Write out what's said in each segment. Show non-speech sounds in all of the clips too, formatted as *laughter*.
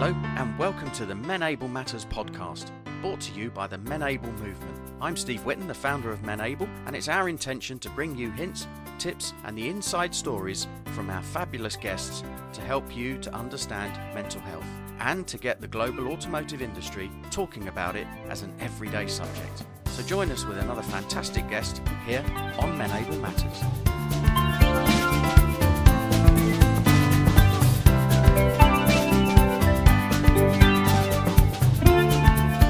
Hello, and welcome to the Menable Matters podcast, brought to you by the Menable Movement. I'm Steve Witten, the founder of Menable, and it's our intention to bring you hints, tips, and the inside stories from our fabulous guests to help you to understand mental health and to get the global automotive industry talking about it as an everyday subject. So join us with another fantastic guest here on Menable Matters.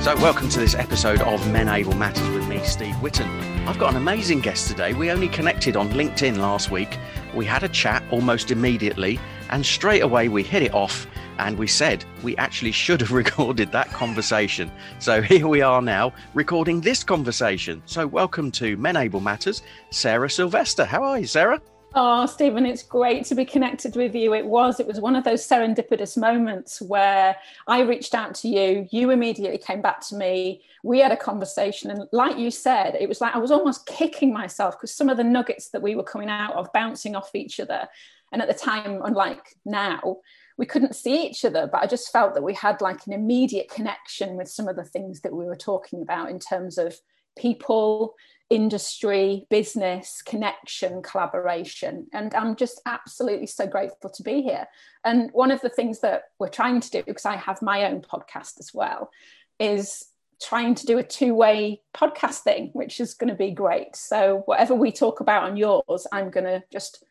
So, welcome to this episode of Menable Matters with me, Steve Whitten. I've got an amazing guest today. We only connected on LinkedIn last week. We had a chat almost immediately, and straight away we hit it off and we said we actually should have *laughs* recorded that conversation. So here we are now recording this conversation. So welcome to Menable Matters, Sarah Sylvester. How are you, Sarah? Oh, Stephen, it's great to be connected with you. It was. It was one of those serendipitous moments where I reached out to you. You immediately came back to me. We had a conversation. And like you said, it was like I was almost kicking myself because some of the nuggets that we were coming out of bouncing off each other. And at the time, unlike now, we couldn't see each other, but I just felt that we had like an immediate connection with some of the things that we were talking about in terms of people, industry, business, connection, collaboration. And I'm just absolutely so grateful to be here. And one of the things that we're trying to do, because I have my own podcast as well, is trying to do a two way podcast thing, which is going to be great. So, whatever we talk about on yours, I'm going to just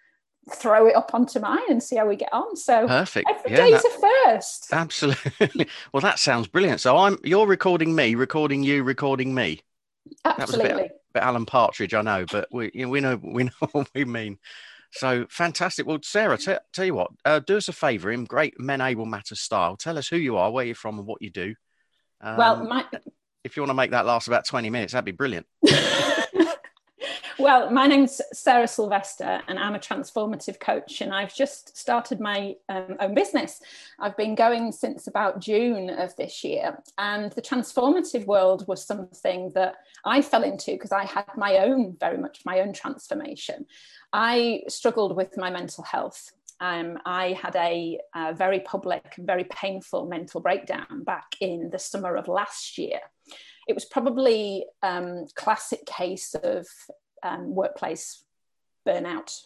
throw it up onto mine and see how we get on. So perfect. Every yeah, day's that, a first. Absolutely. *laughs* well, that sounds brilliant. So I'm you're recording me, recording you, recording me. Absolutely bit Alan Partridge, I know, but we you know, we know *laughs* we know what we mean. So fantastic. Well, Sarah, t- tell you what, uh, do us a favour in great Menable Matter style. Tell us who you are, where you're from, and what you do. Um, well, my... if you want to make that last about 20 minutes, that'd be brilliant. *laughs* Well, my name's Sarah Sylvester, and I'm a transformative coach, and I've just started my um, own business. I've been going since about June of this year, and the transformative world was something that I fell into because I had my own, very much my own transformation. I struggled with my mental health. Um, I had a, a very public, very painful mental breakdown back in the summer of last year it was probably um, classic case of um, workplace burnout,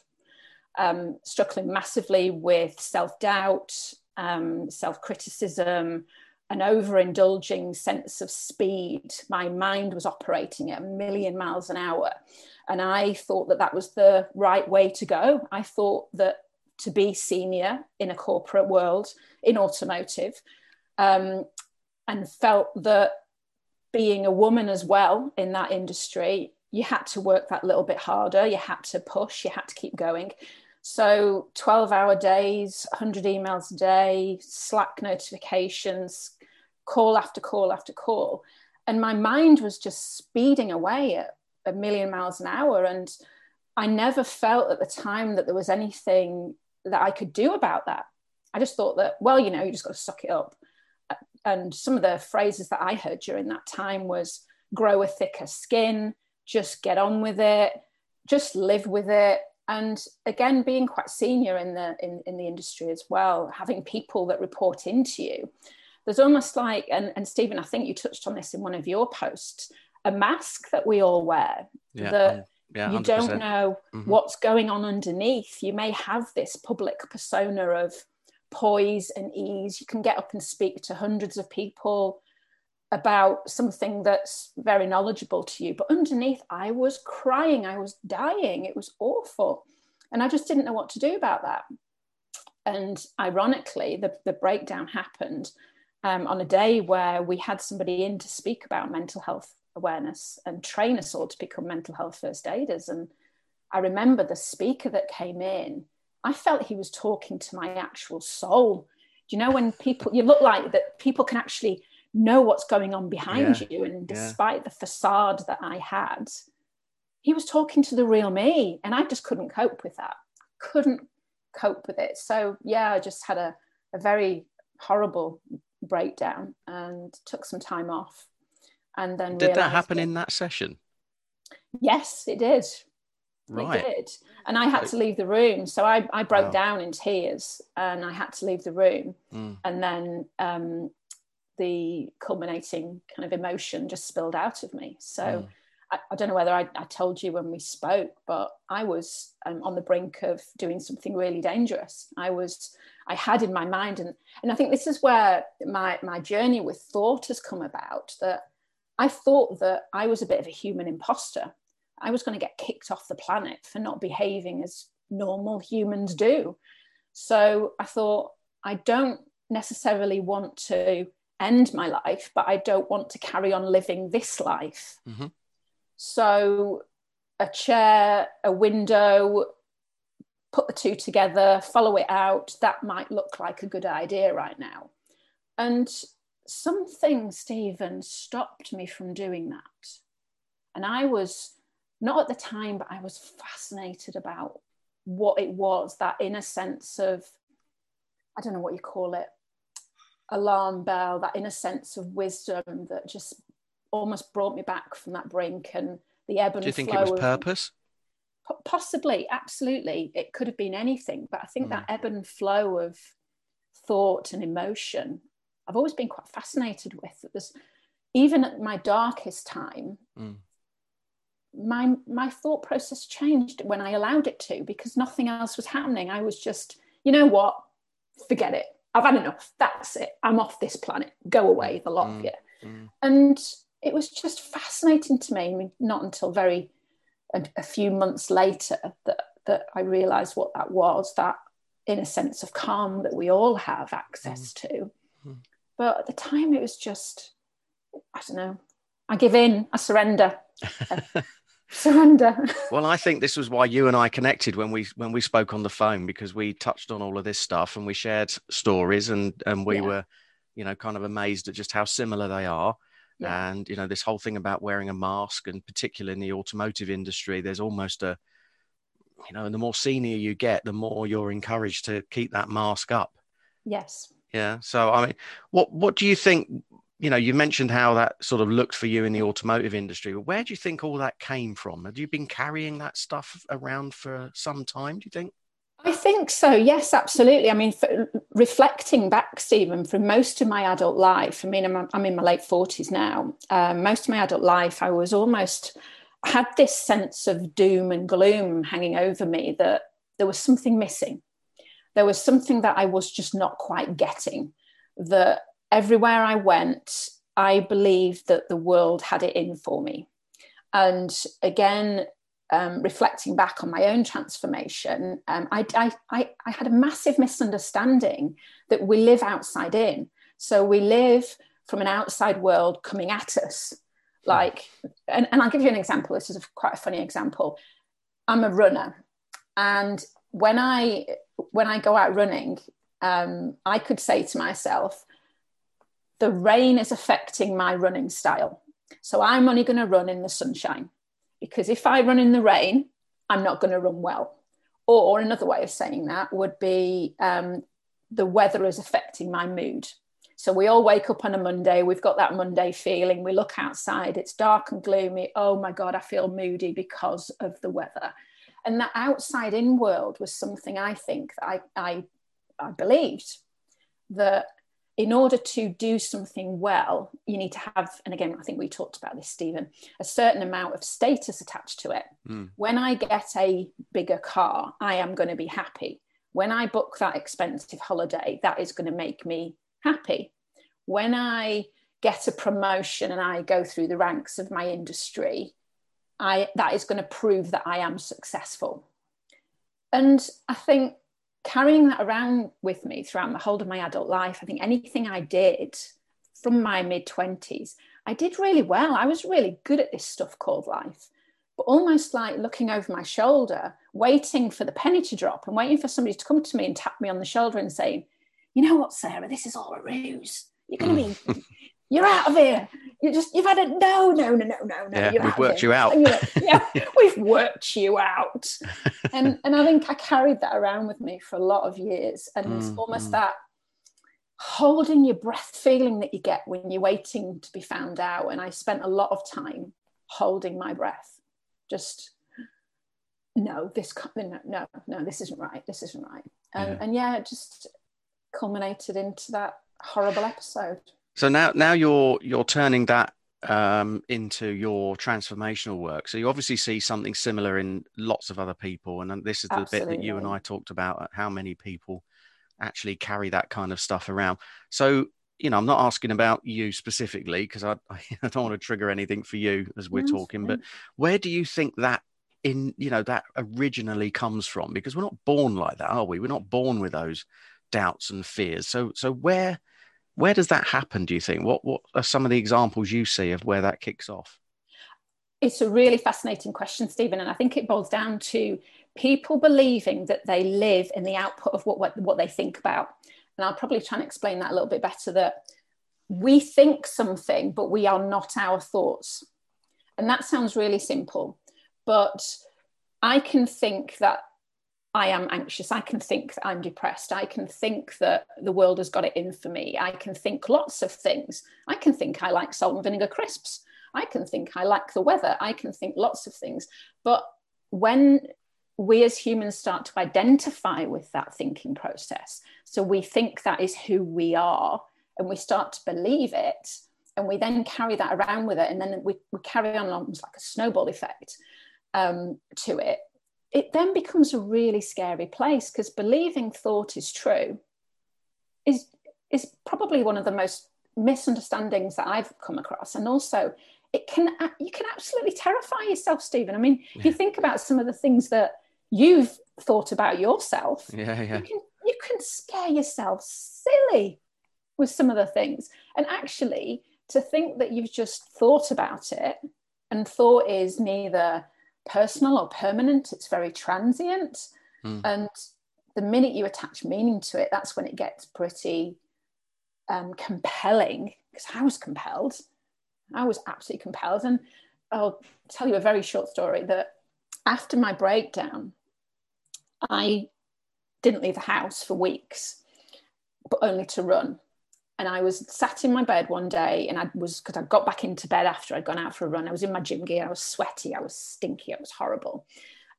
um, struggling massively with self doubt, um, self criticism, an overindulging sense of speed. My mind was operating at a million miles an hour. And I thought that that was the right way to go. I thought that to be senior in a corporate world in automotive, um, and felt that being a woman as well in that industry you had to work that little bit harder, you had to push, you had to keep going. So 12 hour days, 100 emails a day, Slack notifications, call after call after call. And my mind was just speeding away at a million miles an hour. And I never felt at the time that there was anything that I could do about that. I just thought that, well, you know, you just got to suck it up. And some of the phrases that I heard during that time was grow a thicker skin, just get on with it, just live with it. And again, being quite senior in the in, in the industry as well, having people that report into you, there's almost like, and, and Stephen, I think you touched on this in one of your posts, a mask that we all wear yeah, that um, yeah, you don't know mm-hmm. what's going on underneath. You may have this public persona of poise and ease. You can get up and speak to hundreds of people about something that's very knowledgeable to you. But underneath, I was crying, I was dying, it was awful. And I just didn't know what to do about that. And ironically, the, the breakdown happened um, on a day where we had somebody in to speak about mental health awareness and train us all to become mental health first aiders. And I remember the speaker that came in, I felt he was talking to my actual soul. Do you know when people, you look like that people can actually know what's going on behind yeah. you. And despite yeah. the facade that I had, he was talking to the real me. And I just couldn't cope with that. Couldn't cope with it. So, yeah, I just had a, a very horrible breakdown and took some time off. And then did that happen that, in that session? Yes, it did. Right. It did. And I had to leave the room. So I, I broke wow. down in tears and I had to leave the room. Mm. And then um, the culminating kind of emotion just spilled out of me. So mm. I, I, don't know whether I, I, told you when we spoke, but I was um, on the brink of doing something really dangerous. I was, I had in my mind, and, and I think this is where my, my journey with thought has come about that I thought that I was a bit of a human imposter I was going to get kicked off the planet for not behaving as normal humans do. So I thought, I don't necessarily want to end my life, but I don't want to carry on living this life. Mm-hmm. So a chair, a window, put the two together, follow it out, that might look like a good idea right now. And something, Stephen, stopped me from doing that. And I was not at the time, but I was fascinated about what it was that inner sense of, I don't know what you call it, alarm bell, that inner sense of wisdom that just almost brought me back from that brink and the ebb and flow. Do you think it was purpose? Possibly, absolutely. It could have been anything, but I think mm. that ebb and flow of thought and emotion, I've always been quite fascinated with. There's even at my darkest time, mm my my thought process changed when I allowed it to because nothing else was happening. I was just, you know what, forget it. I've had enough. That's it. I'm off this planet. Go away, the lot mm, of you. Mm. And it was just fascinating to me. I mean, not until very a, a few months later that that I realised what that was. That inner sense of calm that we all have access mm. to. Mm. But at the time, it was just, I don't know. I give in. I surrender. *laughs* surrender. Well i think this was why you and i connected when we when we spoke on the phone because we touched on all of this stuff and we shared stories and and we yeah. were you know kind of amazed at just how similar they are. Yeah. and you know this whole thing about wearing a mask and particularly in the automotive industry there's almost a you know and the more senior you get the more you're encouraged to keep that mask up. Yes. Yeah. So i mean what what do you think you know, you mentioned how that sort of looked for you in the automotive industry. But Where do you think all that came from? Have you been carrying that stuff around for some time, do you think? I think so. Yes, absolutely. I mean, reflecting back, Stephen, from most of my adult life, I mean, I'm, I'm in my late 40s now. Um, most of my adult life, I was almost had this sense of doom and gloom hanging over me that there was something missing. There was something that I was just not quite getting, that everywhere I went, I believed that the world had it in for me. And again, um, reflecting back on my own transformation, um, I, I, I, I had a massive misunderstanding that we live outside in. So we live from an outside world coming at us. Like, and, and I'll give you an example. This is a, quite a funny example. I'm a runner, and when I when I go out running, um, I could say to myself, the rain is affecting my running style. So I'm only going to run in the sunshine because if I run in the rain, I'm not going to run well. Or another way of saying that would be um, the weather is affecting my mood. So we all wake up on a Monday, we've got that Monday feeling, we look outside, it's dark and gloomy. Oh my God, I feel moody because of the weather. And that outside in world was something I think I, I, I believed that in order to do something well, you need to have, and again, I think we talked about this, Stephen, a certain amount of status attached to it. Mm. When I get a bigger car, I am going to be happy. When I book that expensive holiday, that is going to make me happy. When I get a promotion and I go through the ranks of my industry, I, that is going to prove that I am successful. And I think carrying that around with me throughout the whole of my adult life, I think anything I did from my mid 20s, I did really well. I was really good at this stuff called life, but almost like looking over my shoulder, waiting for the penny to drop and waiting for somebody to come to me and tap me on the shoulder and say, You know what, Sarah, this is all a ruse. You're going to be *laughs* you're out of here. You just you've had it. No, no, no, no, no, no. Yeah, we've worked you out. Like, *laughs* yeah, we've worked you out. *laughs* And and I think I carried that around with me for a lot of years. And mm, it's almost mm. that holding your breath feeling that you get when you're waiting to be found out. And I spent a lot of time holding my breath, just no, this no, no, no, this isn't right. This isn't right. And yeah. and yeah, it just culminated into that horrible episode. So now, now you're you're turning that um, into your transformational work. So you obviously see something similar in lots of other people, and this is the Absolutely. bit that you and I talked about: how many people actually carry that kind of stuff around. So you know, I'm not asking about you specifically because I, *laughs* I don't want to trigger anything for you as we're That's talking. But where do you think that in you know that originally comes from? Because we're not born like that, are we? We're not born with those doubts and fears. So so where where does that happen? Do you think? What what are some of the examples you see of where that kicks off? It's a really fascinating question, Stephen, and I think it boils down to people believing that they live in the output of what, what, what they think about. And I'll probably try and explain that a little bit better that we think something, but we are not our thoughts. And that sounds really simple, but I can think that I am anxious. I can think that I'm depressed. I can think that the world has got it in for me. I can think lots of things. I can think I like salt and vinegar crisps. I can think I like the weather. I can think lots of things. But when we as humans start to identify with that thinking process. So we think that is who we are and we start to believe it. And we then carry that around with it. And then we, we carry on almost like a snowball effect um, to it. It then becomes a really scary place because believing thought is true is, is probably one of the most misunderstandings that I've come across. And also, it can you can absolutely terrify yourself, Stephen. I mean, yeah. if you think about some of the things that you've thought about yourself. Yeah, yeah. You can, you can scare yourself silly with some of the things. And actually, to think that you've just thought about it, and thought is neither personal or permanent, it's very transient. Mm. And the minute you attach meaning to it, that's when it gets pretty um, compelling. Because I was compelled. I was absolutely compelled. And I'll tell you a very short story that after my breakdown, I didn't leave the house for weeks, but only to run. And I was sat in my bed one day and I was, because I got back into bed after I'd gone out for a run. I was in my gym gear, I was sweaty, I was stinky, it was horrible.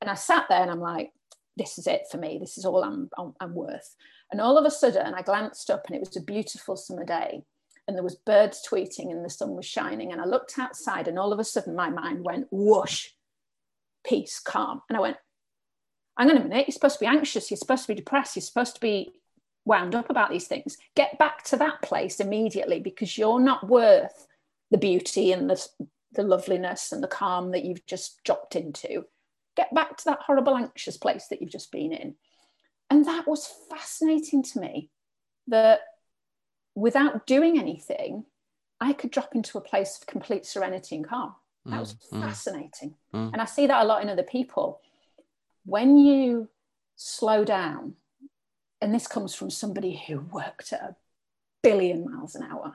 And I sat there and I'm like, this is it for me. This is all I'm, I'm, I'm worth. And all of a sudden, I glanced up and it was a beautiful summer day and there was birds tweeting and the sun was shining and i looked outside and all of a sudden my mind went whoosh peace calm and i went hang on a minute, you're supposed to be anxious, you're supposed to be depressed, you're supposed to be wound up about these things. Get back to that place immediately because you're not worth the beauty and the, the loveliness and the calm that you've just dropped into. Get back to that horrible, anxious place that you've just been in. And that was fascinating to me that without doing anything, I could drop into a place of complete serenity and calm. That was mm, mm. fascinating. Mm. And I see that a lot in other people when you slow down, and this comes from somebody who worked at a billion miles an hour,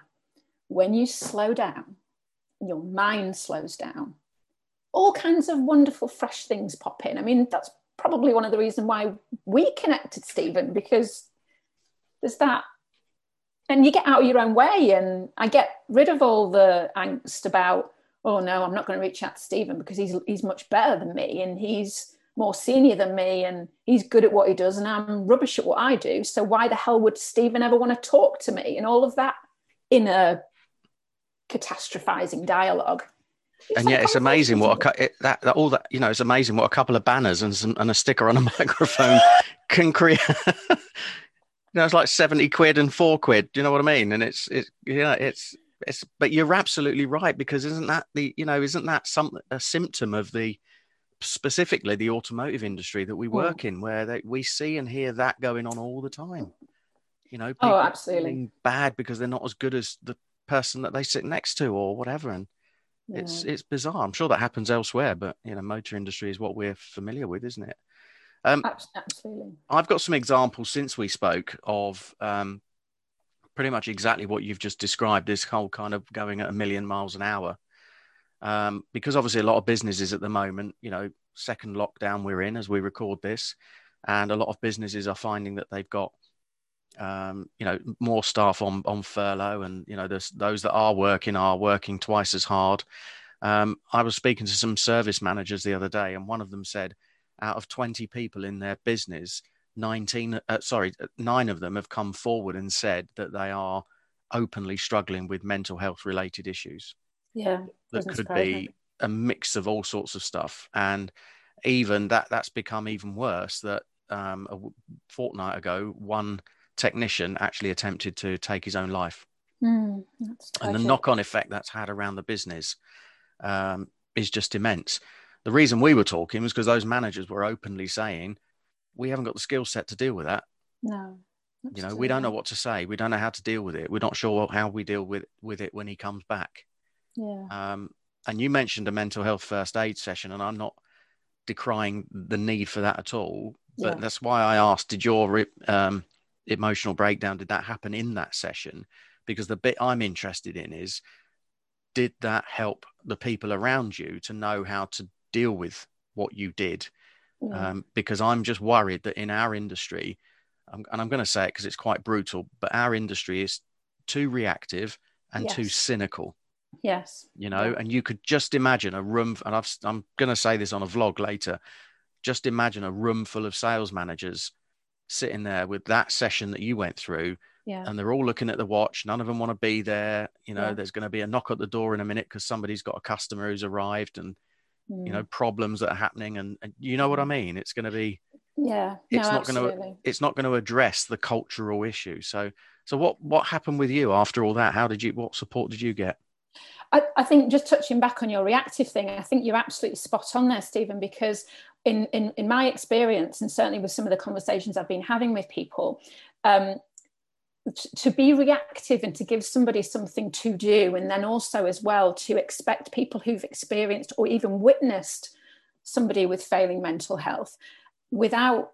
when you slow down, your mind slows down, all kinds of wonderful, fresh things pop in. I mean, that's probably one of the reasons why we connected, Stephen, because there's that. And you get out of your own way, and I get rid of all the angst about, oh no, I'm not going to reach out to Stephen because he's he's much better than me, and he's more senior than me and he's good at what he does and I'm rubbish at what I do. So why the hell would Stephen ever want to talk to me? And all of that inner catastrophizing dialogue. It's and yet it's amazing what a, it, that, that, all that you know it's amazing what a couple of banners and some, and a sticker on a *laughs* microphone can create *laughs* you know it's like 70 quid and 4 quid do you know what i mean and it's it's yeah it's it's but you're absolutely right because isn't that the you know isn't that some a symptom of the specifically the automotive industry that we hmm. work in, where they, we see and hear that going on all the time. You know, oh, absolutely bad because they're not as good as the person that they sit next to or whatever, and yeah. it's it's bizarre. I'm sure that happens elsewhere, but you know, motor industry is what we're familiar with, isn't it? Um, absolutely. I've got some examples since we spoke of um, pretty much exactly what you've just described. This whole kind of going at a million miles an hour um, because obviously a lot of businesses at the moment, you know, second lockdown we're in as we record this, and a lot of businesses are finding that they've got, um, you know, more staff on on furlough, and you know, those that are working are working twice as hard. Um, I was speaking to some service managers the other day, and one of them said, out of 20 people in their business, 19, uh, sorry, nine of them have come forward and said that they are openly struggling with mental health related issues. Yeah. That could be a mix of all sorts of stuff. And even that, that's become even worse that um, a fortnight ago, one technician actually attempted to take his own life. Mm, and the knock on effect that's had around the business um, is just immense. The reason we were talking was because those managers were openly saying, we haven't got the skill set to deal with that. No. You know, we don't know what to say. We don't know how to deal with it. We're not sure how we deal with with it when he comes back. Yeah. Um, and you mentioned a mental health first aid session, and I'm not decrying the need for that at all. But yeah. that's why I asked: Did your um, emotional breakdown did that happen in that session? Because the bit I'm interested in is, did that help the people around you to know how to deal with what you did? Yeah. Um, because I'm just worried that in our industry, and I'm going to say it because it's quite brutal, but our industry is too reactive and yes. too cynical. Yes. You know, yeah. and you could just imagine a room, and I've, I'm going to say this on a vlog later. Just imagine a room full of sales managers sitting there with that session that you went through. Yeah. And they're all looking at the watch. None of them want to be there. You know, yeah. there's going to be a knock at the door in a minute because somebody's got a customer who's arrived and, mm. you know, mm. problems that are happening. And, and you know what I mm. mean? It's going to be, yeah it's no, not going to it's not going to address the cultural issue so so what what happened with you after all that how did you what support did you get I, I think just touching back on your reactive thing i think you're absolutely spot on there stephen because in in, in my experience and certainly with some of the conversations i've been having with people um, to be reactive and to give somebody something to do and then also as well to expect people who've experienced or even witnessed somebody with failing mental health without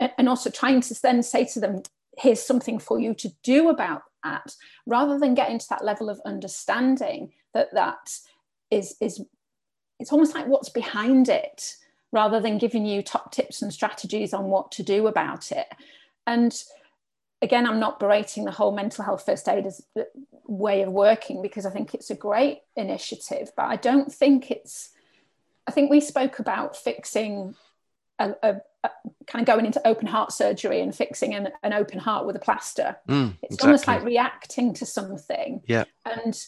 and also trying to then say to them here's something for you to do about that rather than getting to that level of understanding that that is is it's almost like what's behind it rather than giving you top tips and strategies on what to do about it. And again i'm not berating the whole mental health first aid as way of working because i think it's a great initiative but i don't think it's i think we spoke about fixing a, a, kind of going into open heart surgery and fixing an, an open heart with a plaster. Mm, it's exactly. almost like reacting to something. Yeah. And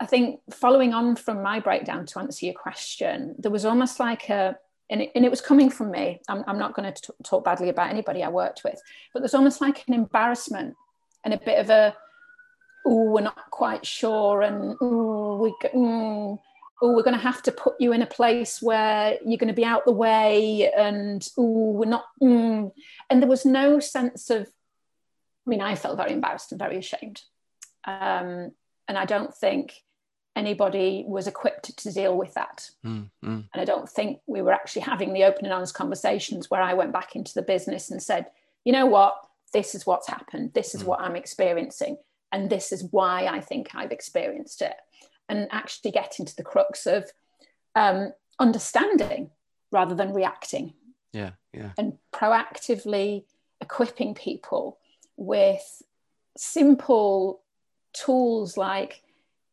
I think following on from my breakdown to answer your question, there was almost like a, and it, and it was coming from me. I'm, I'm not going to talk badly about anybody I worked with, but there's almost like an embarrassment and a bit of a, oh, we're not quite sure, and oh, we, mm, oh, we're going to have to put you in a place where you're going to be out the way, and oh, we're not. Mm. And there was no sense of, I mean, I felt very embarrassed and very ashamed. Um, and I don't think anybody was equipped to deal with that. Mm, mm. And I don't think we were actually having the open and honest conversations where I went back into the business and said, you know what, this is what's happened, this is mm. what I'm experiencing, and this is why I think I've experienced it and actually getting to the crux of um, understanding rather than reacting. Yeah, yeah. And proactively equipping people with simple tools like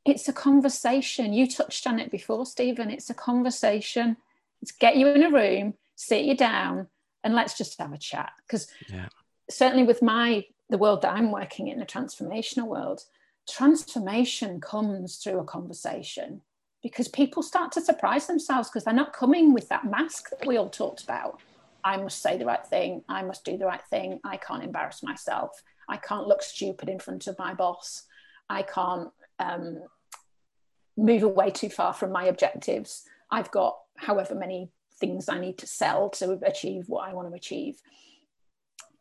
it's a conversation. You touched on it before, Stephen. It's a conversation. Let's get you in a room, sit you down, and let's just have a chat. Because yeah. certainly with my the world that I'm working in, the transformational world, transformation comes through a conversation because people start to surprise themselves because they're not coming with that mask that we all talked about. I must say the right thing. I must do the right thing. I can't embarrass myself. I can't look stupid in front of my boss. I can't um, move away too far from my objectives. I've got however many things I need to sell to achieve what I want to achieve.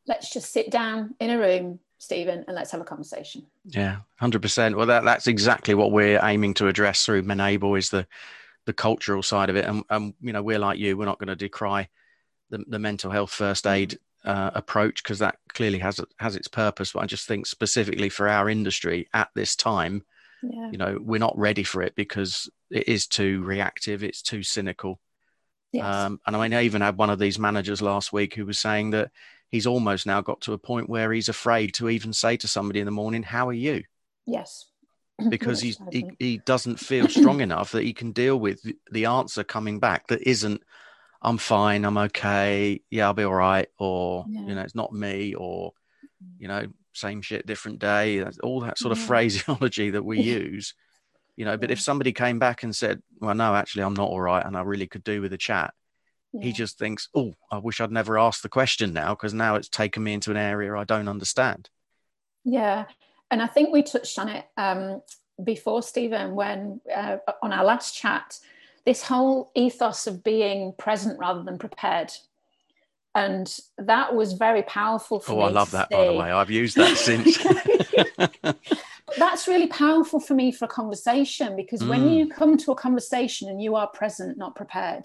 Let's just sit down in a room, Stephen, and let's have a conversation. Yeah, hundred percent. Well, that, that's exactly what we're aiming to address through Menable is the the cultural side of it. And, and you know, we're like you. We're not going to decry the, the mental health first aid uh, approach because that clearly has has its purpose. But I just think specifically for our industry at this time, yeah. you know, we're not ready for it because it is too reactive. It's too cynical. Yes. Um, and I mean, I even had one of these managers last week who was saying that he's almost now got to a point where he's afraid to even say to somebody in the morning, "How are you?" Yes. *clears throat* Because he's, he he doesn't *clears throat* feel strong enough that he can deal with the answer coming back that isn't, I'm fine, I'm okay, yeah, I'll be all right, or Yeah. you know, it's not me, or mm-hmm. you know, same shit, different day. All that sort of Yeah. phraseology that we *laughs* use. You know, but if somebody came back and said, "Well, no, actually, I'm not all right, and I really could do with a chat," he just thinks, "Oh, I wish I'd never asked the question now because now it's taken me into an area I don't understand." Yeah, and I think we touched on it um, before, Stephen, when uh, on our last chat, this whole ethos of being present rather than prepared. And that was very powerful for Oh, me. I love that, by the way. I've used that since. *laughs* That's really powerful for me for a conversation because when Mm. you come to a conversation and you are present, not prepared,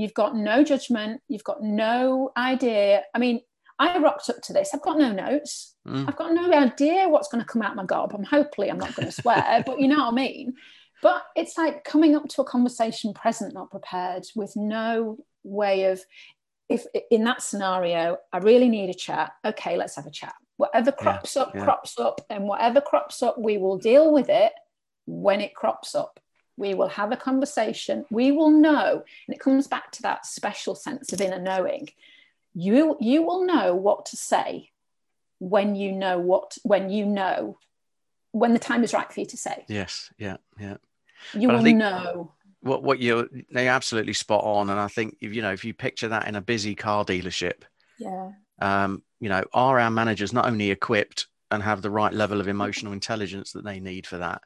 you've got no judgment, you've got no idea. I mean, I rocked up to this, I've got no notes. Mm. I've got no idea what's going to come out of my gob. I'm hopefully I'm not going to swear, *laughs* but you know what I mean. But it's like coming up to a conversation present, not prepared, with no way of. If in that scenario, I really need a chat. Okay, let's have a chat. Whatever crops up, yeah. crops up, and whatever crops up, we will deal with it when it crops up. We will have a conversation. We will know, and it comes back to that special sense of inner knowing. You you will know what to say when you know what when you know when the time is right for you to say yes, yeah, yeah. you But will know What what you they absolutely spot on, and I think if you know if you picture that in a busy car dealership, yeah um, you know, are our managers not only equipped and have the right level of emotional intelligence that they need for that,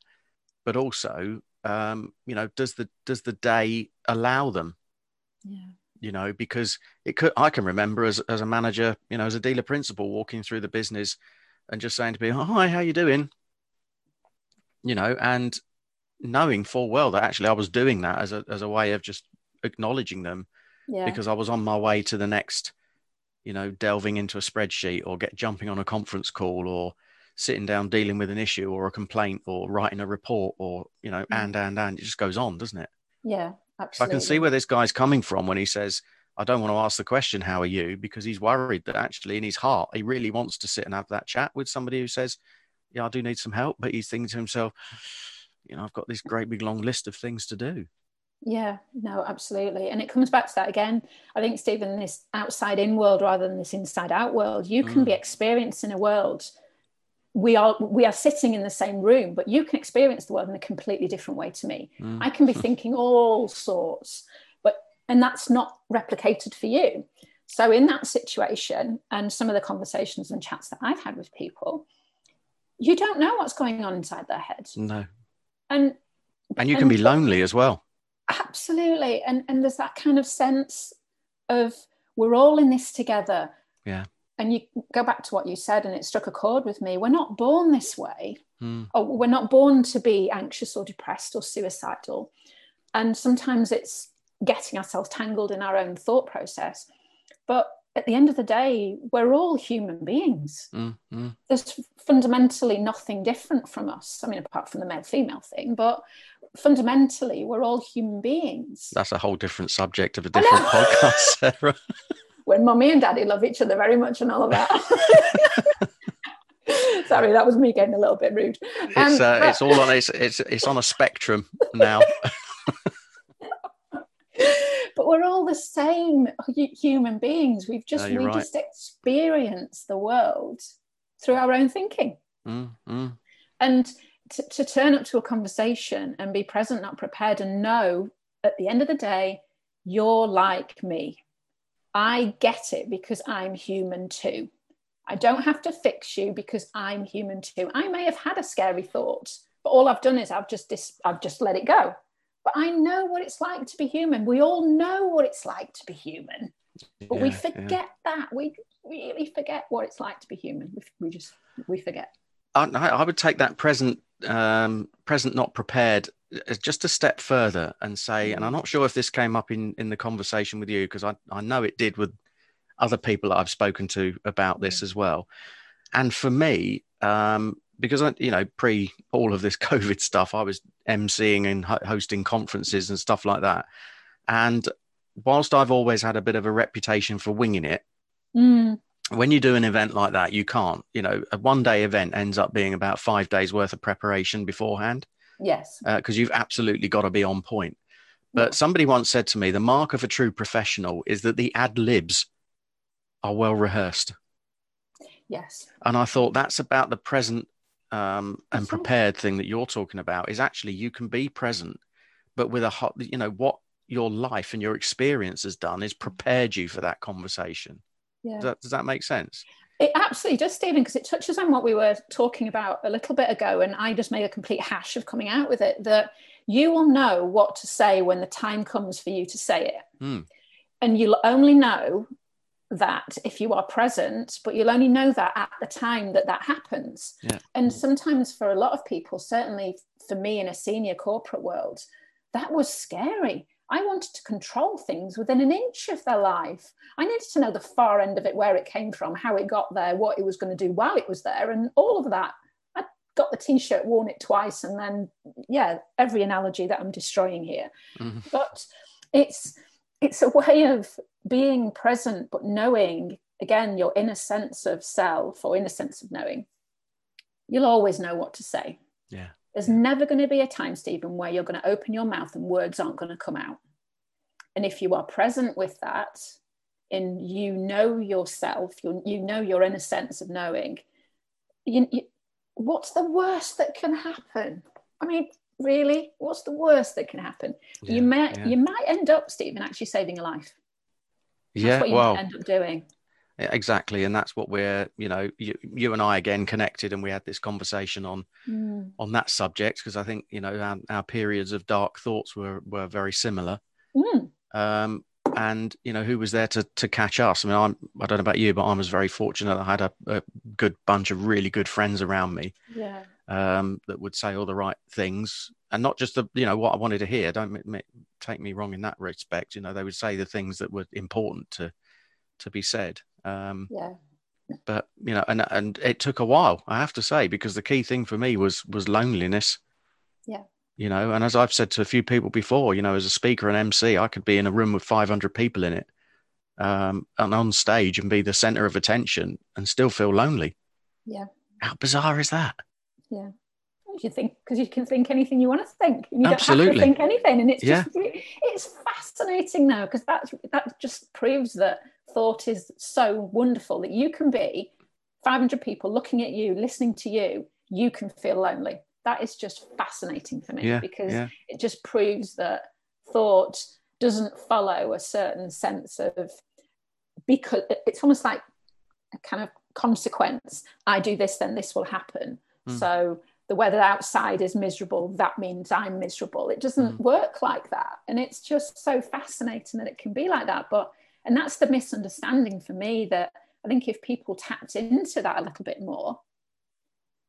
but also, um, you know, does the does the day allow them? yeah You know, because it could. I can remember as as a manager, you know, as a dealer principal, walking through the business and just saying to people, "Hi, how you doing?" You know, and knowing full well that actually I was doing that as a as a way of just acknowledging them yeah because I was on my way to the next, you know, delving into a spreadsheet or get jumping on a conference call or sitting down dealing with an issue or a complaint or writing a report or you know, Mm. and and and it just goes on, doesn't it? yeah So I can see where this guy's coming from when he says, "I don't want to ask the question, how are you?" because he's worried that actually in his heart he really wants to sit and have that chat with somebody who says, "Yeah, I do need some help," but he's thinking to himself, "You know, I've got this great big long list of things to do." yeah no absolutely and it comes back to that again i think stephen this outside in world rather than this inside out world you can Mm. be experiencing a world we are we are sitting in the same room but you can experience the world in a completely different way to me Mm. I can be thinking all sorts, but and that's not replicated for you. So in that situation, and some of the conversations and chats that I've had with people, you don't know what's going on inside their head, No, and and you can be lonely as well. absolutely, and and there's that kind of sense of we're all in this together. Yeah. And you go back to what you said, and it struck a chord with me. We're not born this way. Mm. or we're not born to be anxious or depressed or suicidal. And sometimes it's getting ourselves tangled in our own thought process. But at the end of the day, we're all human beings. Mm, mm. There's fundamentally nothing different from us. I mean, apart from the male female thing, but fundamentally, we're all human beings. That's a whole different subject of a different *laughs* podcast, Sarah. When mummy and daddy love each other very much and all of that. *laughs* Sorry, that was me getting a little bit rude. It's Um, uh, but- it's all on it's it's it's on a spectrum now. *laughs* but we're all the same human beings. We've just No, we right. just experience the world through our own thinking. Mm, mm. And to, to turn up to a conversation and be present, not prepared, and know at the end of the day, you're like me. I get it because I'm human too. I don't have to fix you because I'm human too. I may have had a scary thought, but all I've done is I've just dis- I've just let it go. But I know what it's like to be human. We all know what it's like to be human, but we Yeah, yeah. forget that. We really forget what it's like to be human. We, we just we forget. I, I would take that present um, present not prepared as just a step further and say, and I'm not sure if this came up in in the conversation with you because I I know it did with other people that I've spoken to about this as well. And for me, um, because I, you know, pre all of this *laughs* COVID stuff, I was emceeing and ho- hosting conferences and stuff like that. And whilst I've always had a bit of a reputation for winging it, Mm, when you do an event like that, you can't. You know, a one day event ends up being about five days worth of preparation beforehand yes. because you've absolutely got to be on point. But somebody once said to me, the mark of a true professional is that the ad libs are well rehearsed. Yes. And I thought that's about the present um, and prepared thing that you're talking about is actually you can be present, but with a hot, you know, what your life and your experience has done is prepared you for that conversation. Yeah. Does that, does that make sense? It absolutely does, Stephen, because it touches on what we were talking about a little bit ago. And I just made a complete hash of coming out with it that you will know what to say when the time comes for you to say it. Mm. And you'll only know that if you are present, but you'll only know that at the time that that happens. Yeah. And sometimes for a lot of people, certainly for me in a senior corporate world, that was scary. I wanted to control things within an inch of their life. I needed to know the far end of it, where it came from, how it got there, what it was going to do while it was there, and all of that. I got the t shirt, worn it twice, and then, yeah, every analogy that I'm destroying here. Mm-hmm. But it's, it's a way of being present, but knowing again your inner sense of self or inner sense of knowing. You'll always know what to say. Yeah. There's never going to be a time, Stephen, where you're going to open your mouth and words aren't going to come out. And if you are present with that, and you know yourself, you, you know your inner sense of knowing, you, you, what's the worst that can happen? I mean, really, what's the worst that can happen? Yeah, you might yeah. you might end up, Stephen, actually saving a life. That's yeah, well, end up doing. Exactly, and that's what we're, you know, you, you and I again connected, and we had this conversation on mm. on that subject because I think you know our, our, periods of dark thoughts were were very similar. Mm. Um, and you know who was there to to catch us? I mean, I'm I don't know about you, but I was very fortunate. I had a, a good bunch of really good friends around me. Yeah. Um, that would say all the right things, and not just the you know what I wanted to hear. Don't take me wrong in that respect. You know, they would say the things that were important to to be said. Um, yeah. But you know, and and it took a while, I have to say, because the key thing for me was was loneliness. Yeah. You know, and as I've said to a few people before, you know, as a speaker and MC, I could be in a room with 500 people in it, um, and on stage and be the center of attention and still feel lonely. Yeah. How bizarre is that? Yeah you think because you can think anything you want to think and you Absolutely. don't have to think anything and it's yeah. just it's fascinating now because that that just proves that thought is so wonderful that you can be 500 people looking at you listening to you you can feel lonely that is just fascinating for me yeah, because yeah. it just proves that thought doesn't follow a certain sense of because it's almost like a kind of consequence i do this then this will happen mm. so the weather outside is miserable that means i'm miserable it doesn't mm. work like that and it's just so fascinating that it can be like that but and that's the misunderstanding for me that i think if people tapped into that a little bit more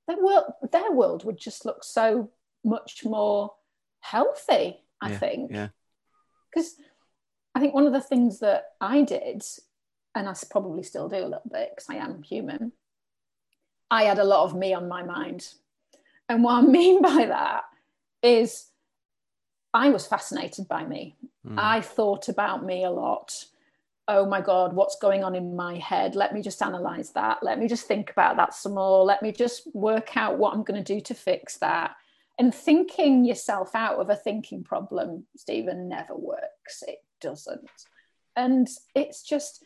their world their world would just look so much more healthy i yeah, think yeah because i think one of the things that i did and i probably still do a little bit because i am human i had a lot of me on my mind and what I *laughs* mean by that is I was fascinated by me. Mm. I thought about me a lot. Oh my God, what's going on in my head? Let me just analyze that. Let me just think about that some more. Let me just work out what I'm going to do to fix that. And thinking yourself out of a thinking problem, Stephen, never works. It doesn't. And it's just,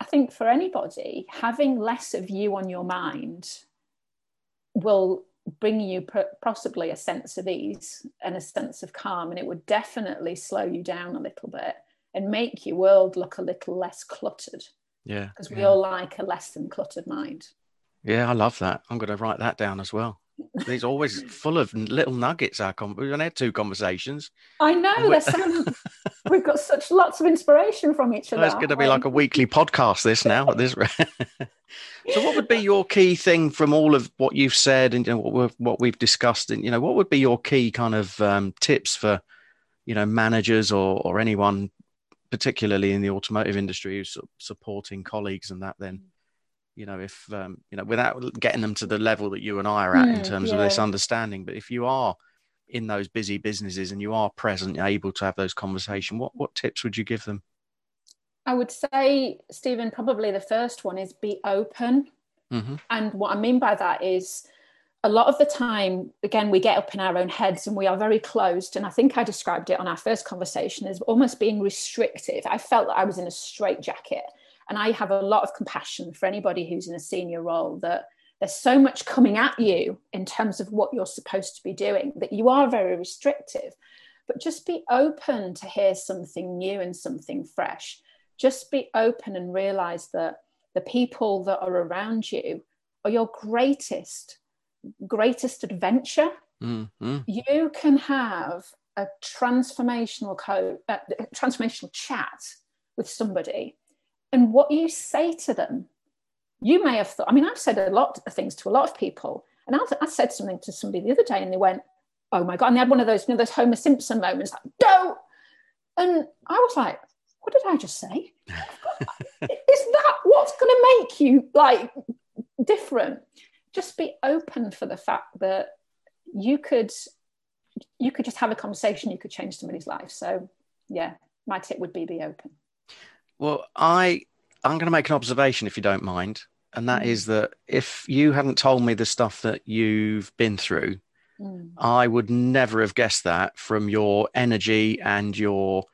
I think for anybody, having less of you on your mind will bring you possibly a sense of ease and a sense of calm and it would definitely slow you down a little bit and make your world look a little less cluttered yeah because we yeah. all like a less than cluttered mind yeah i love that i'm going to write that down as well He's always *laughs* full of little nuggets. Our con- we've had two conversations. I know. There's some. *laughs* we've got such lots of inspiration from each other. it's going to be like a weekly podcast. This now. At this. *laughs* so, what would be your key thing from all of what you've said and you know, what we've what we've discussed? And you know, what would be your key kind of um, tips for you know managers or or anyone, particularly in the automotive industry, who's supporting colleagues and that then you know if um, you know without getting them to the level that you and i are at mm, in terms yeah. of this understanding but if you are in those busy businesses and you are present able to have those conversations what what tips would you give them i would say stephen probably the first one is be open mm-hmm. and what i mean by that is a lot of the time, again, we get up in our own heads and we are very closed. And I think I described it on our first conversation as almost being restrictive. I felt that I was in a straitjacket. And I have a lot of compassion for anybody who's in a senior role that there's so much coming at you in terms of what you're supposed to be doing that you are very restrictive. But just be open to hear something new and something fresh. Just be open and realize that the people that are around you are your greatest greatest adventure. Mm-hmm. you can have a transformational co- uh, transformational chat with somebody and what you say to them you may have thought i mean i've said a lot of things to a lot of people and I, I said something to somebody the other day and they went oh my god and they had one of those you know those homer simpson moments like don't and i was like what did i just say? *laughs* Is that what's going to make you like different just be open for the fact that you could you could just have a conversation you could change somebody's life so yeah my tip would be be open well i i'm going to make an observation if you don't mind and that mm. is that if you hadn't told me the stuff that you've been through mm. i would never have guessed that from your energy and your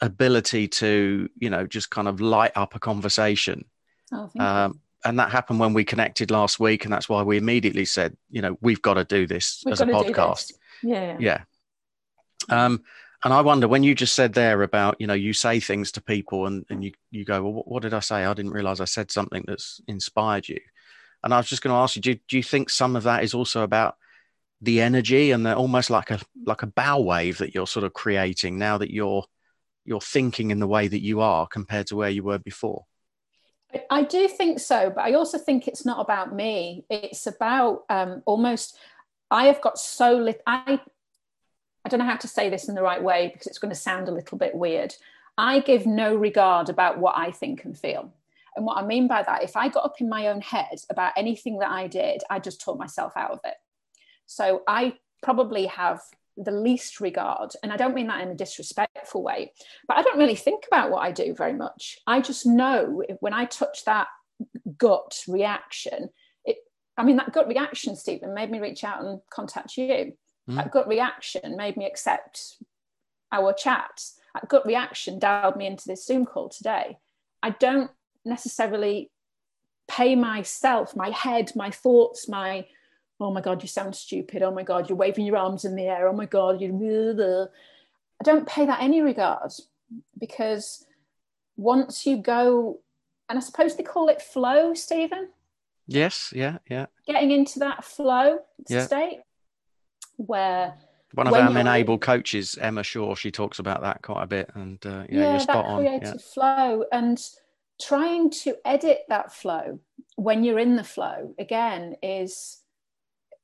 ability to you know just kind of light up a conversation oh, um, and that happened when we connected last week, and that's why we immediately said, you know, we've got to do this we've as a podcast. Yeah. Yeah. Um, and I wonder when you just said there about, you know, you say things to people and, and you, you go, well, what, what did I say? I didn't realize I said something that's inspired you. And I was just going to ask you, do, do you think some of that is also about the energy and the, almost like a, like a bow wave that you're sort of creating now that you're, you're thinking in the way that you are compared to where you were before? I do think so, but I also think it's not about me. It's about um, almost. I have got so little. I I don't know how to say this in the right way because it's going to sound a little bit weird. I give no regard about what I think and feel. And what I mean by that, if I got up in my own head about anything that I did, I just taught myself out of it. So I probably have the least regard. And I don't mean that in a disrespectful way, but I don't really think about what I do very much. I just know when I touch that gut reaction, it, I mean, that gut reaction, Stephen, made me reach out and contact you. Mm. That gut reaction made me accept our chat. That gut reaction dialed me into this Zoom call today. I don't necessarily pay myself, my head, my thoughts, my oh my god you sound stupid oh my god you're waving your arms in the air oh my god you i don't pay that any regard because once you go and i suppose they call it flow stephen yes yeah yeah getting into that flow yeah. state where one of our Menable coaches emma shaw she talks about that quite a bit and uh, yeah, yeah you're spot that creative on. flow and trying to edit that flow when you're in the flow again is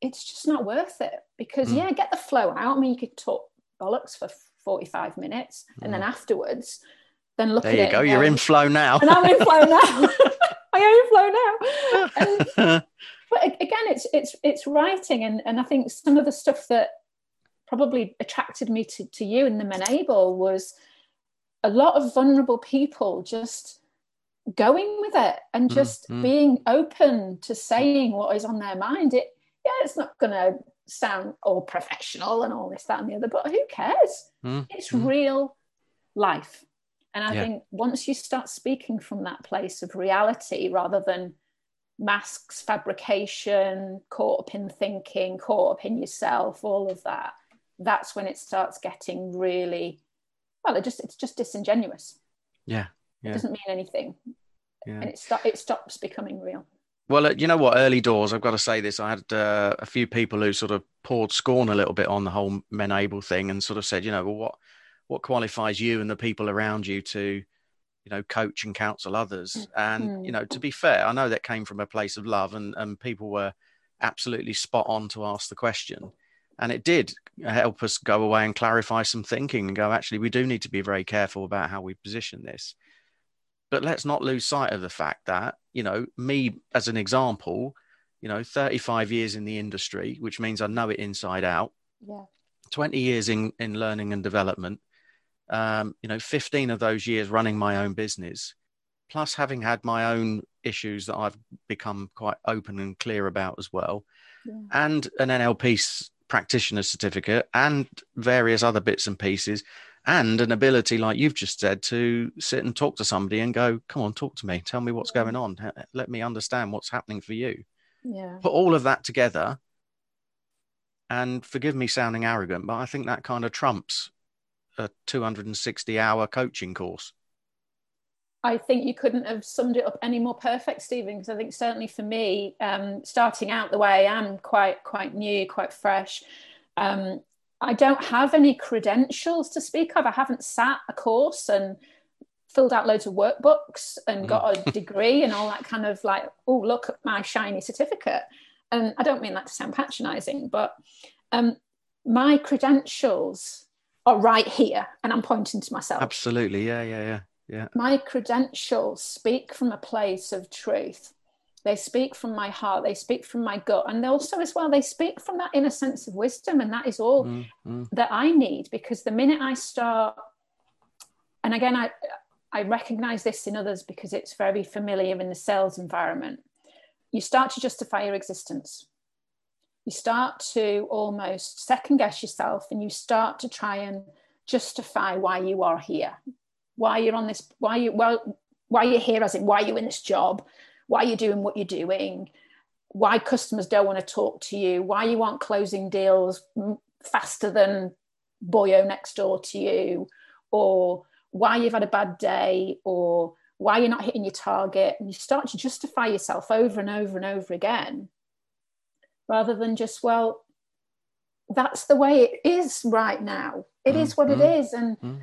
it's just not worth it because mm. yeah get the flow out i mean you could talk bollocks for 45 minutes mm. and then mm. afterwards then look there at it. There you go you're in flow now and i'm in flow now *laughs* *laughs* i am in flow now and, *laughs* but again it's it's it's writing and and i think some of the stuff that probably attracted me to, to you in the Menable was a lot of vulnerable people just going with it and mm, just mm, mm. being open to saying what is on their mind it yeah, it's not going to sound all professional and all this, that, and the other, but who cares? Mm. It's mm. real life. And I yeah. think once you start speaking from that place of reality rather than masks, fabrication, caught up in thinking, caught up in yourself, all of that, that's when it starts getting really well, it just it's just disingenuous. Yeah. yeah. It doesn't mean anything. Yeah. And it, st- it stops becoming real. Well, uh, you know what? Early doors, I've got to say this. I had uh, a few people who sort of poured scorn a little bit on the whole Menable thing, and sort of said, you know, well, what what qualifies you and the people around you to, you know, coach and counsel others? And mm-hmm. you know, to be fair, I know that came from a place of love, and and people were absolutely spot on to ask the question, and it did help us go away and clarify some thinking and go, actually, we do need to be very careful about how we position this. But let's not lose sight of the fact that, you know, me as an example, you know, 35 years in the industry, which means I know it inside out. Yeah. 20 years in, in learning and development. Um, you know, 15 of those years running my own business, plus having had my own issues that I've become quite open and clear about as well, yeah. and an NLP practitioner certificate, and various other bits and pieces, and an ability, like you've just said, to sit and talk to somebody and go, "Come on, talk to me. Tell me what's going on. Let me understand what's happening for you." Yeah. Put all of that together, and forgive me sounding arrogant, but I think that kind of trumps a 260 hour coaching course. I think you couldn't have summed it up any more perfect, Stephen. Because I think certainly for me, um, starting out the way I am, quite quite new, quite fresh. Um, I don't have any credentials to speak of. I haven't sat a course and filled out loads of workbooks and got a mm. degree and all that kind of like, oh, look at my shiny certificate. And I don't mean that to sound patronizing, but um, my credentials are right here. And I'm pointing to myself. Absolutely. Yeah, yeah, yeah. Yeah. My credentials speak from a place of truth. They speak from my heart, they speak from my gut, and also, as well, they speak from that inner sense of wisdom. And that is all mm, mm. that I need because the minute I start, and again, I, I recognize this in others because it's very familiar in the sales environment. You start to justify your existence. You start to almost second guess yourself and you start to try and justify why you are here why you're on this why you well why you're here as in why you're in this job why you're doing what you're doing why customers don't want to talk to you why you aren't closing deals faster than boyo next door to you or why you've had a bad day or why you're not hitting your target and you start to justify yourself over and over and over again rather than just well that's the way it is right now. It mm, is what it is and mm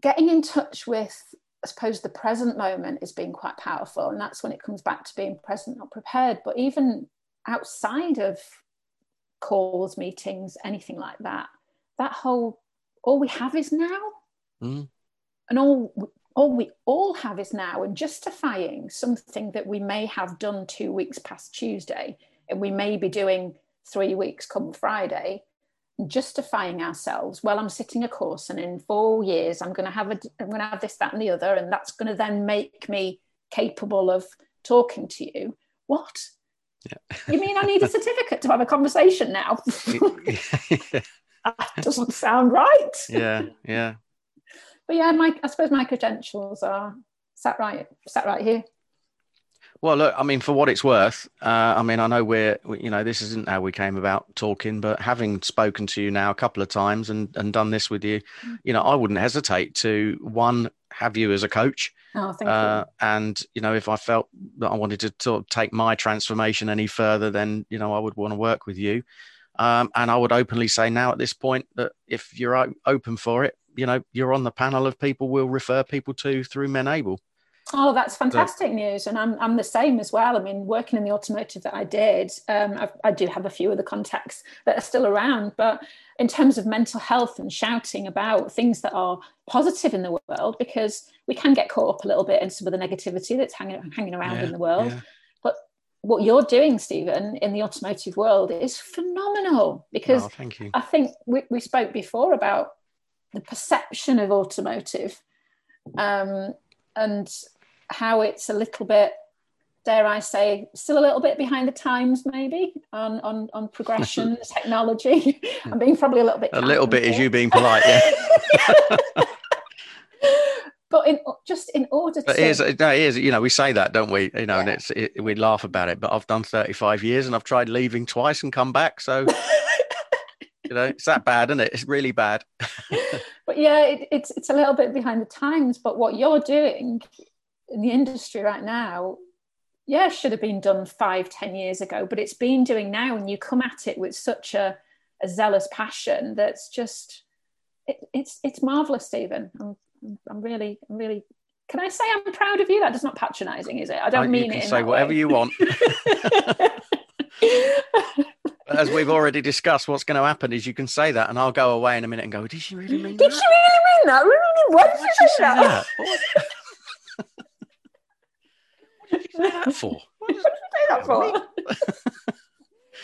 getting in touch with I suppose the present moment is being quite powerful, and that's when it comes back to being present, not prepared. But even outside of calls, meetings, anything like that, that whole all we have is now, mm. and all all we all have is now, and justifying something that we may have done two weeks past Tuesday, and we may be doing three weeks come Friday, justifying ourselves. Well i'm sitting a course and in four years i'm going to have a i'm going to have this that and the other and that's going to then make me capable of talking to you. What? Yeah. you mean i need a certificate to have a conversation now? *laughs* *laughs* That doesn't sound right. Yeah yeah. But yeah my i suppose my credentials are sat right sat right here well, look, I mean, for what it's worth, uh, I mean, I know we're, we, you know, this isn't how we came about talking, but having spoken to you now a couple of times and, and done this with you, mm. you know, I wouldn't hesitate to one, have you as a coach. Oh, thank uh, you. And, you know, if I felt that I wanted to sort of take my transformation any further, then, you know, I would want to work with you. Um, and I would openly say now at this point that if you're open for it, you know, you're on the panel of people we'll refer people to through Menable. Oh, that's fantastic news, and I'm I'm the same as well. I mean, working in the automotive that I did, um, I, I do have a few of the contacts that are still around. But in terms of mental health and shouting about things that are positive in the world, because we can get caught up a little bit in some of the negativity that's hanging hanging around yeah, in the world. Yeah. But what you're doing, Stephen, in the automotive world is phenomenal. Because oh, thank you. I think we, we spoke before about the perception of automotive. Um, and how it's a little bit dare I say, still a little bit behind the times, maybe on on, on progression, *laughs* technology. *laughs* I'm being probably a little bit. A little bit is you being polite, yeah. *laughs* but in just in order but to. Here's, uh, no, here's, you know, we say that, don't we? You know, yeah. and it's it, we laugh about it. But I've done 35 years, and I've tried leaving twice and come back. So. you know, it's that bad, isn't it? It's really bad. but yeah, it, it's it's a little bit behind the times. But what you're doing in the industry right now yeah should have been done five ten years ago but it's been doing now and you come at it with such a, a zealous passion that's just it, it's it's marvelous stephen I'm, I'm really i'm really can i say i'm proud of you that is not patronizing is it i don't uh, mean you can it say whatever way. you want *laughs* as we've already discussed, what's going to happen is you can say that, and I'll go away in a minute and go, "Did she really mean did that? Did she really mean that? Really? Why did, she say that?" that? Say that for? What did you say that for? *laughs*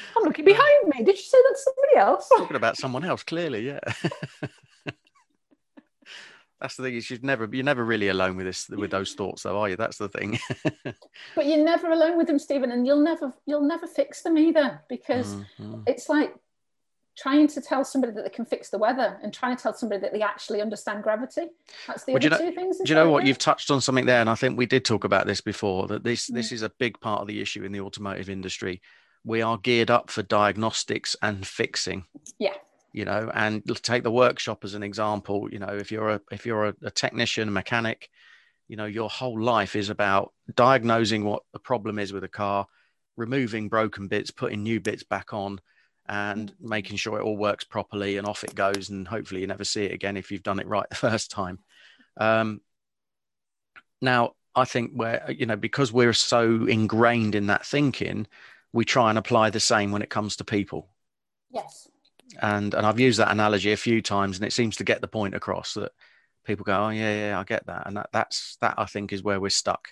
*laughs* I'm looking behind me. Did you say that to somebody else? Talking about someone else, clearly, yeah. *laughs* that's the thing. Is you're never you're never really alone with this with those thoughts, though, are you? That's the thing. but you're never alone with them, Stephen, and you'll never you'll never fix them either because mm-hmm. it's like trying to tell somebody that they can fix the weather and trying to tell somebody that they actually understand gravity. That's the well, other two things. Do you know what? You've touched on something there, and I think we did talk about this before. That this mm. this is a big part of the issue in the automotive industry. We are geared up for diagnostics and fixing. Yeah. You know, and take the workshop as an example. You know, if you're a if you're a, a technician, a mechanic, you know, your whole life is about diagnosing what the problem is with a car, removing broken bits, putting new bits back on and mm. making sure it all works properly and off it goes and hopefully you never see it again if you've done it right *laughs* the first time. Um, now i think where you know because we're so ingrained in that thinking we try and apply the same when it comes to people. Yes. And and i've used that analogy a few times and it seems to get the point across that people go oh yeah yeah i get that. And that that's that i think is where we're stuck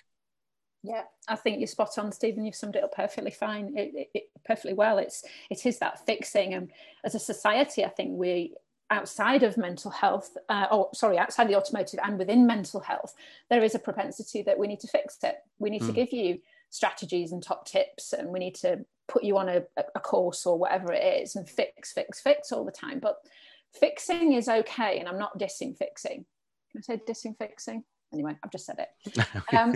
yeah, I think you're spot on, Stephen. You've summed it up perfectly fine, it, it, it, perfectly well. It's it is that fixing, and as a society, I think we outside of mental health, uh, or sorry, outside the automotive and within mental health, there is a propensity that we need to fix it. We need mm. to hmm. give you strategies and top tips, and we need to put you on a, a course or whatever it is, and fix, fix, fix all the time. But fixing is okay, and I'm not dissing fixing. Can I say dissing fixing? Anyway, I've just said it. *laughs* Um,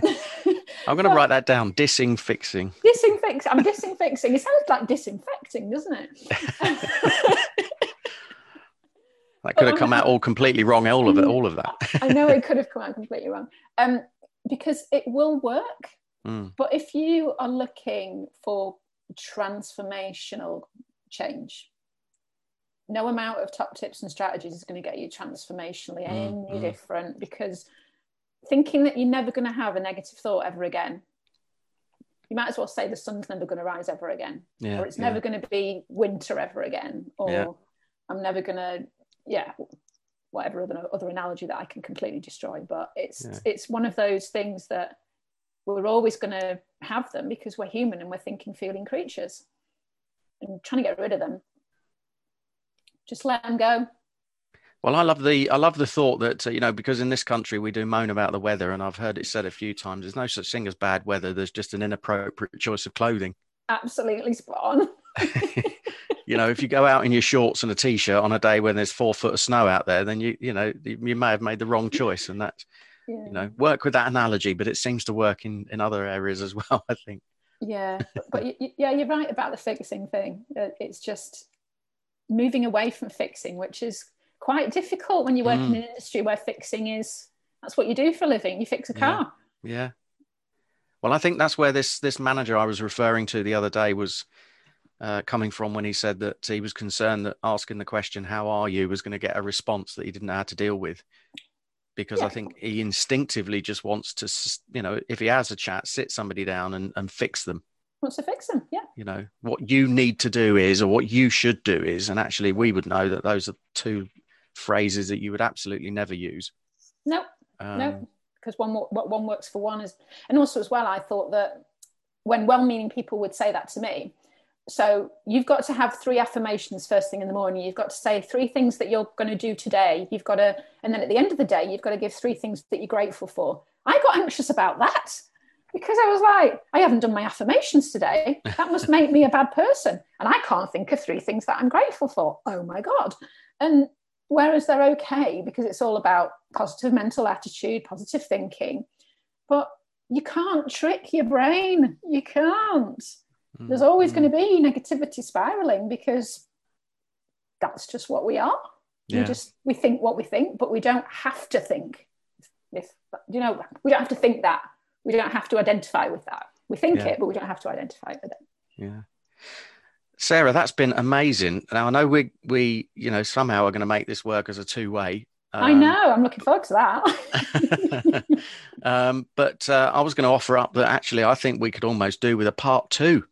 I'm going *laughs* to write that down. Dissing fixing. Dissing fixing. I'm dissing fixing. It sounds like disinfecting, doesn't it? *laughs* that could have come out all completely wrong. All of it. All of that. I know it could have come out completely wrong. Um, because it will work. Mm. But if you are looking for transformational change, no amount of top tips and strategies is going to get you transformationally mm, any mm. different because thinking that you're never going to have a negative thought ever again. You might as well say the sun's never going to rise ever again. Yeah, or it's never yeah. going to be winter ever again. Or yeah. i'm never going to yeah whatever other, other analogy that i can completely destroy. But it's it's one of those things that we're always going to have them because we're human and we're thinking feeling creatures and trying to get rid of them. Just let them go well, I love the I love the thought that uh, you know because in this country we do moan about the weather, and I've heard it said a few times. There's no such thing as bad weather. There's just an inappropriate choice of clothing. Absolutely spot on. *laughs* you know, if you go out in your shorts and a t-shirt on a day when there's four foot of snow out there, then you you know you may have made the wrong choice, and that yeah. you know work with that analogy, but it seems to work in in other areas as *laughs* well. I think. Yeah, but, but you, yeah, you're right about the fixing thing. It's just moving away from fixing, which is quite difficult when you work mm. in an industry where fixing is that's what you do for a living. You fix a car. Yeah. yeah. Well, I think that's where this this manager I was referring to the other day was uh, coming from when he said that he was concerned that asking the question "How are you?" was going to get a response that he didn't know how to deal with. Because yeah. I think he instinctively just wants to, you know, if he has a chat, sit somebody down and, and fix them wants to fix them. Yeah. You know, what you need to do is, or what you should do is, and actually we would know that those are two phrases that you would absolutely never use. No, um, no, because one what one works for one is, and also as well, I thought that when well-meaning people would say that to me. So you've got to have three affirmations first thing in the morning. You've got to say three things that you're going to do today. You've got to, and then at the end of the day, you've got to give three things that you're grateful for. I got anxious about that because I was like, I haven't done my affirmations today. That must *laughs* make me a bad person. And I can't think of three things that I'm grateful for. Oh my God. And whereas they're okay because it's all about positive mental attitude, positive thinking. But you can't trick your brain. You can't. Mm. There's always going to be negativity spiraling because that's just what we are. Yeah. We just we think what we think, but we don't have to think. If you know, we don't have to think that. We don't have to identify with that. We think yeah. it, but we don't have to identify with it. Yeah. Sarah, that's been amazing. Now I know we we you know somehow are going to make this work as a two way. Um, I know. I'm looking forward to that. *laughs* um, but uh, I was going to offer up that actually I think we could almost do with a part two.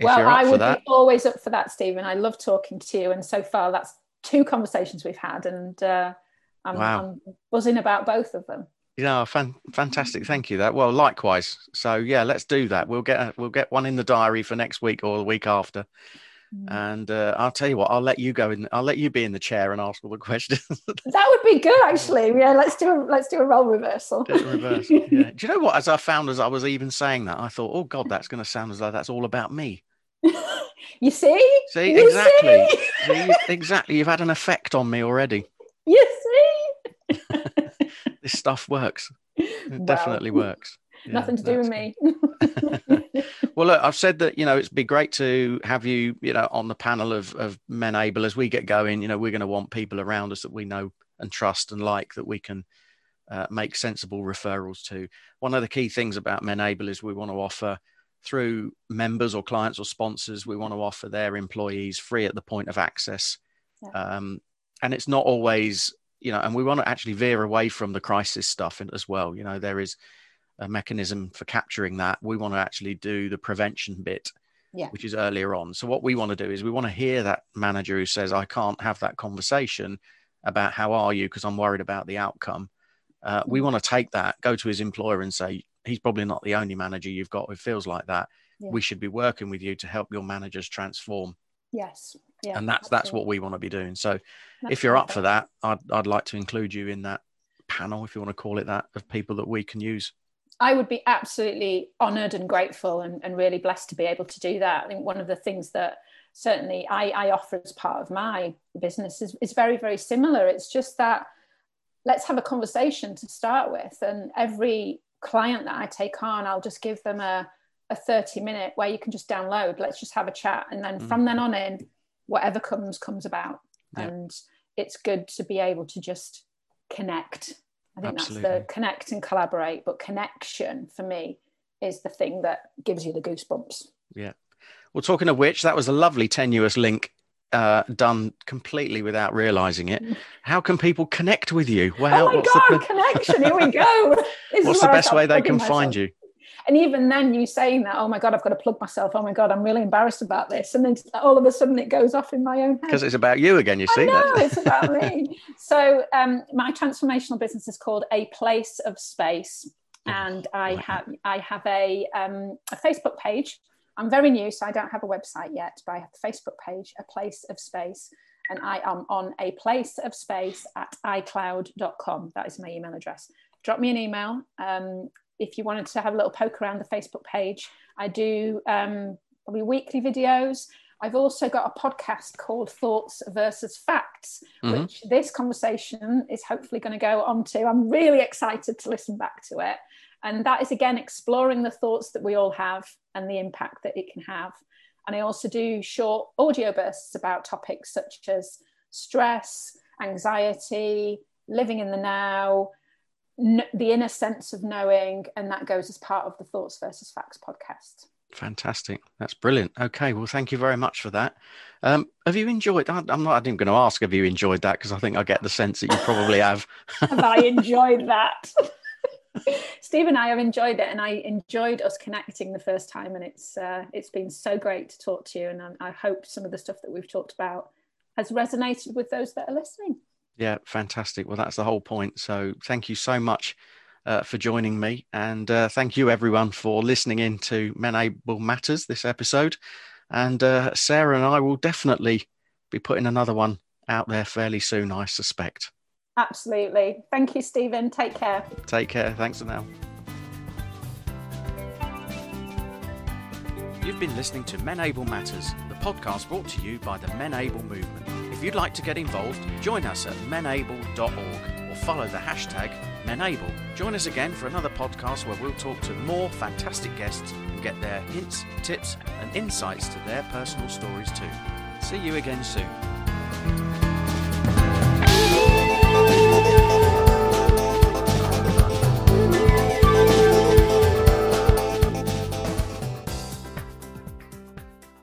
Well, I would be always up for that, Stephen. I love talking to you, and so far that's two conversations we've had, and uh, I'm, wow. I'm buzzing about both of them. Yeah, fan, fantastic. Thank you. That well, likewise. So yeah, let's do that. We'll get a, we'll get one in the diary for next week or the week after, Mm. And uh, I'll tell you what, I'll let you go in. I'll let you be in the chair and ask all the *laughs* questions. that would be good, actually. Yeah, let's do a let's do a role reversal. Do reverse. Yeah. *laughs* Do you know what? As I found, as I was even saying that, I thought, oh God, that's going to sound as though that's all about me. *laughs* you see? See you exactly. See? see? exactly. You've had an effect on me already. You see? This stuff works. It definitely works. *laughs* Yeah, Nothing to do with me. *laughs* *laughs* well, look, I've said that you know it'd be great to have you, you know, on the panel of of Menable as we get going. You know, we're going to want people around us that we know and trust and like that we can uh, make sensible referrals to. One of the key things about Menable is we want to offer through members or clients or sponsors. We want to offer their employees free at the point of access, yeah. um, and it's not always you know, and we want to actually veer away from the crisis stuff as well. You know, there is a mechanism for capturing that. We want to actually do the prevention bit, yeah. which is earlier on. So what we want to do is we want to hear that manager who says, "I can't have that conversation about how are you because I'm worried about the outcome." Uh, we mm. want to take that, go to his employer, and say, "He's probably not the only manager you've got who feels like that. Yeah. We should be working with you to help your managers transform." Yes. Yeah, and that's absolutely. that's what we want to be doing. So, that's if you're up for that, I'd I'd like to include you in that panel, if you want to call it that, of people that we can use. I would be absolutely honoured and grateful and, and really blessed to be able to do that. I think one of the things that certainly I, I offer as part of my business is, is very, very similar. It's just that let's have a conversation to start with. And every client that I take on, I'll just give them a, a 30 minute where you can just download, let's just have a chat. And then mm. from then on in, whatever comes, comes about. Yeah. And it's good to be able to just connect I think Absolutely. that's the connect and collaborate, but connection for me is the thing that gives you the goosebumps. Yeah. Well, talking of which, that was a lovely tenuous link uh, done completely without realizing it. Mm. How can people connect with you? Well, oh my god, the... connection! Here we go. *laughs* what's the best way they can myself. find you? And even then, you saying that, oh my God, I've got to plug myself. Oh my God, I'm really embarrassed about this. And then all of a sudden it goes off in my own head. Because it's about you again, you see. No, *laughs* it's about me. So um, my transformational business is called A Place of Space. Oh, and I have I have a, um, a Facebook page. I'm very new, so I don't have a website yet, but I have a Facebook page, A Place of Space and I am on a place of space at iCloud.com. That is my email address. Drop me an email. Um, if you wanted to have a little poke around the Facebook page, I do um, probably weekly videos. I've also got a podcast called Thoughts versus Facts, mm-hmm. which this conversation is hopefully going to go on to. I'm really excited to listen back to it. And that is again exploring the thoughts that we all have and the impact that it can have. And I also do short audio bursts about topics such as stress, anxiety, living in the now, the inner sense of knowing, and that goes as part of the Thoughts versus Facts podcast. Fantastic. That's brilliant. Okay. Well, thank you very much for that. Um, have you enjoyed? I'm not even going to ask. Have you enjoyed that? Because I think I get the sense that you probably have. *laughs* have I enjoyed that? *laughs* Steve and I have enjoyed it, and I enjoyed us connecting the first time, and it's uh, it's been so great to talk to you. And I, I hope some of the stuff that we've talked about has resonated with those that are listening. Yeah, fantastic. Well, that's the whole point. So thank you so much uh, for joining me. And uh, thank you, everyone, for listening in to Menable Matters this episode. And uh, Sarah and I will definitely be putting another one out there fairly soon, I suspect. Absolutely. Thank you, Stephen. Take care. Take care. Thanks for now. You've been listening to Menable Matters, the podcast brought to you by the Menable Movement. If you'd like to get involved, join us at menable.org or follow the hashtag Menable. Join us again for another podcast where we'll talk to more fantastic guests and get their hints, tips, and insights to their personal stories too. See you again soon.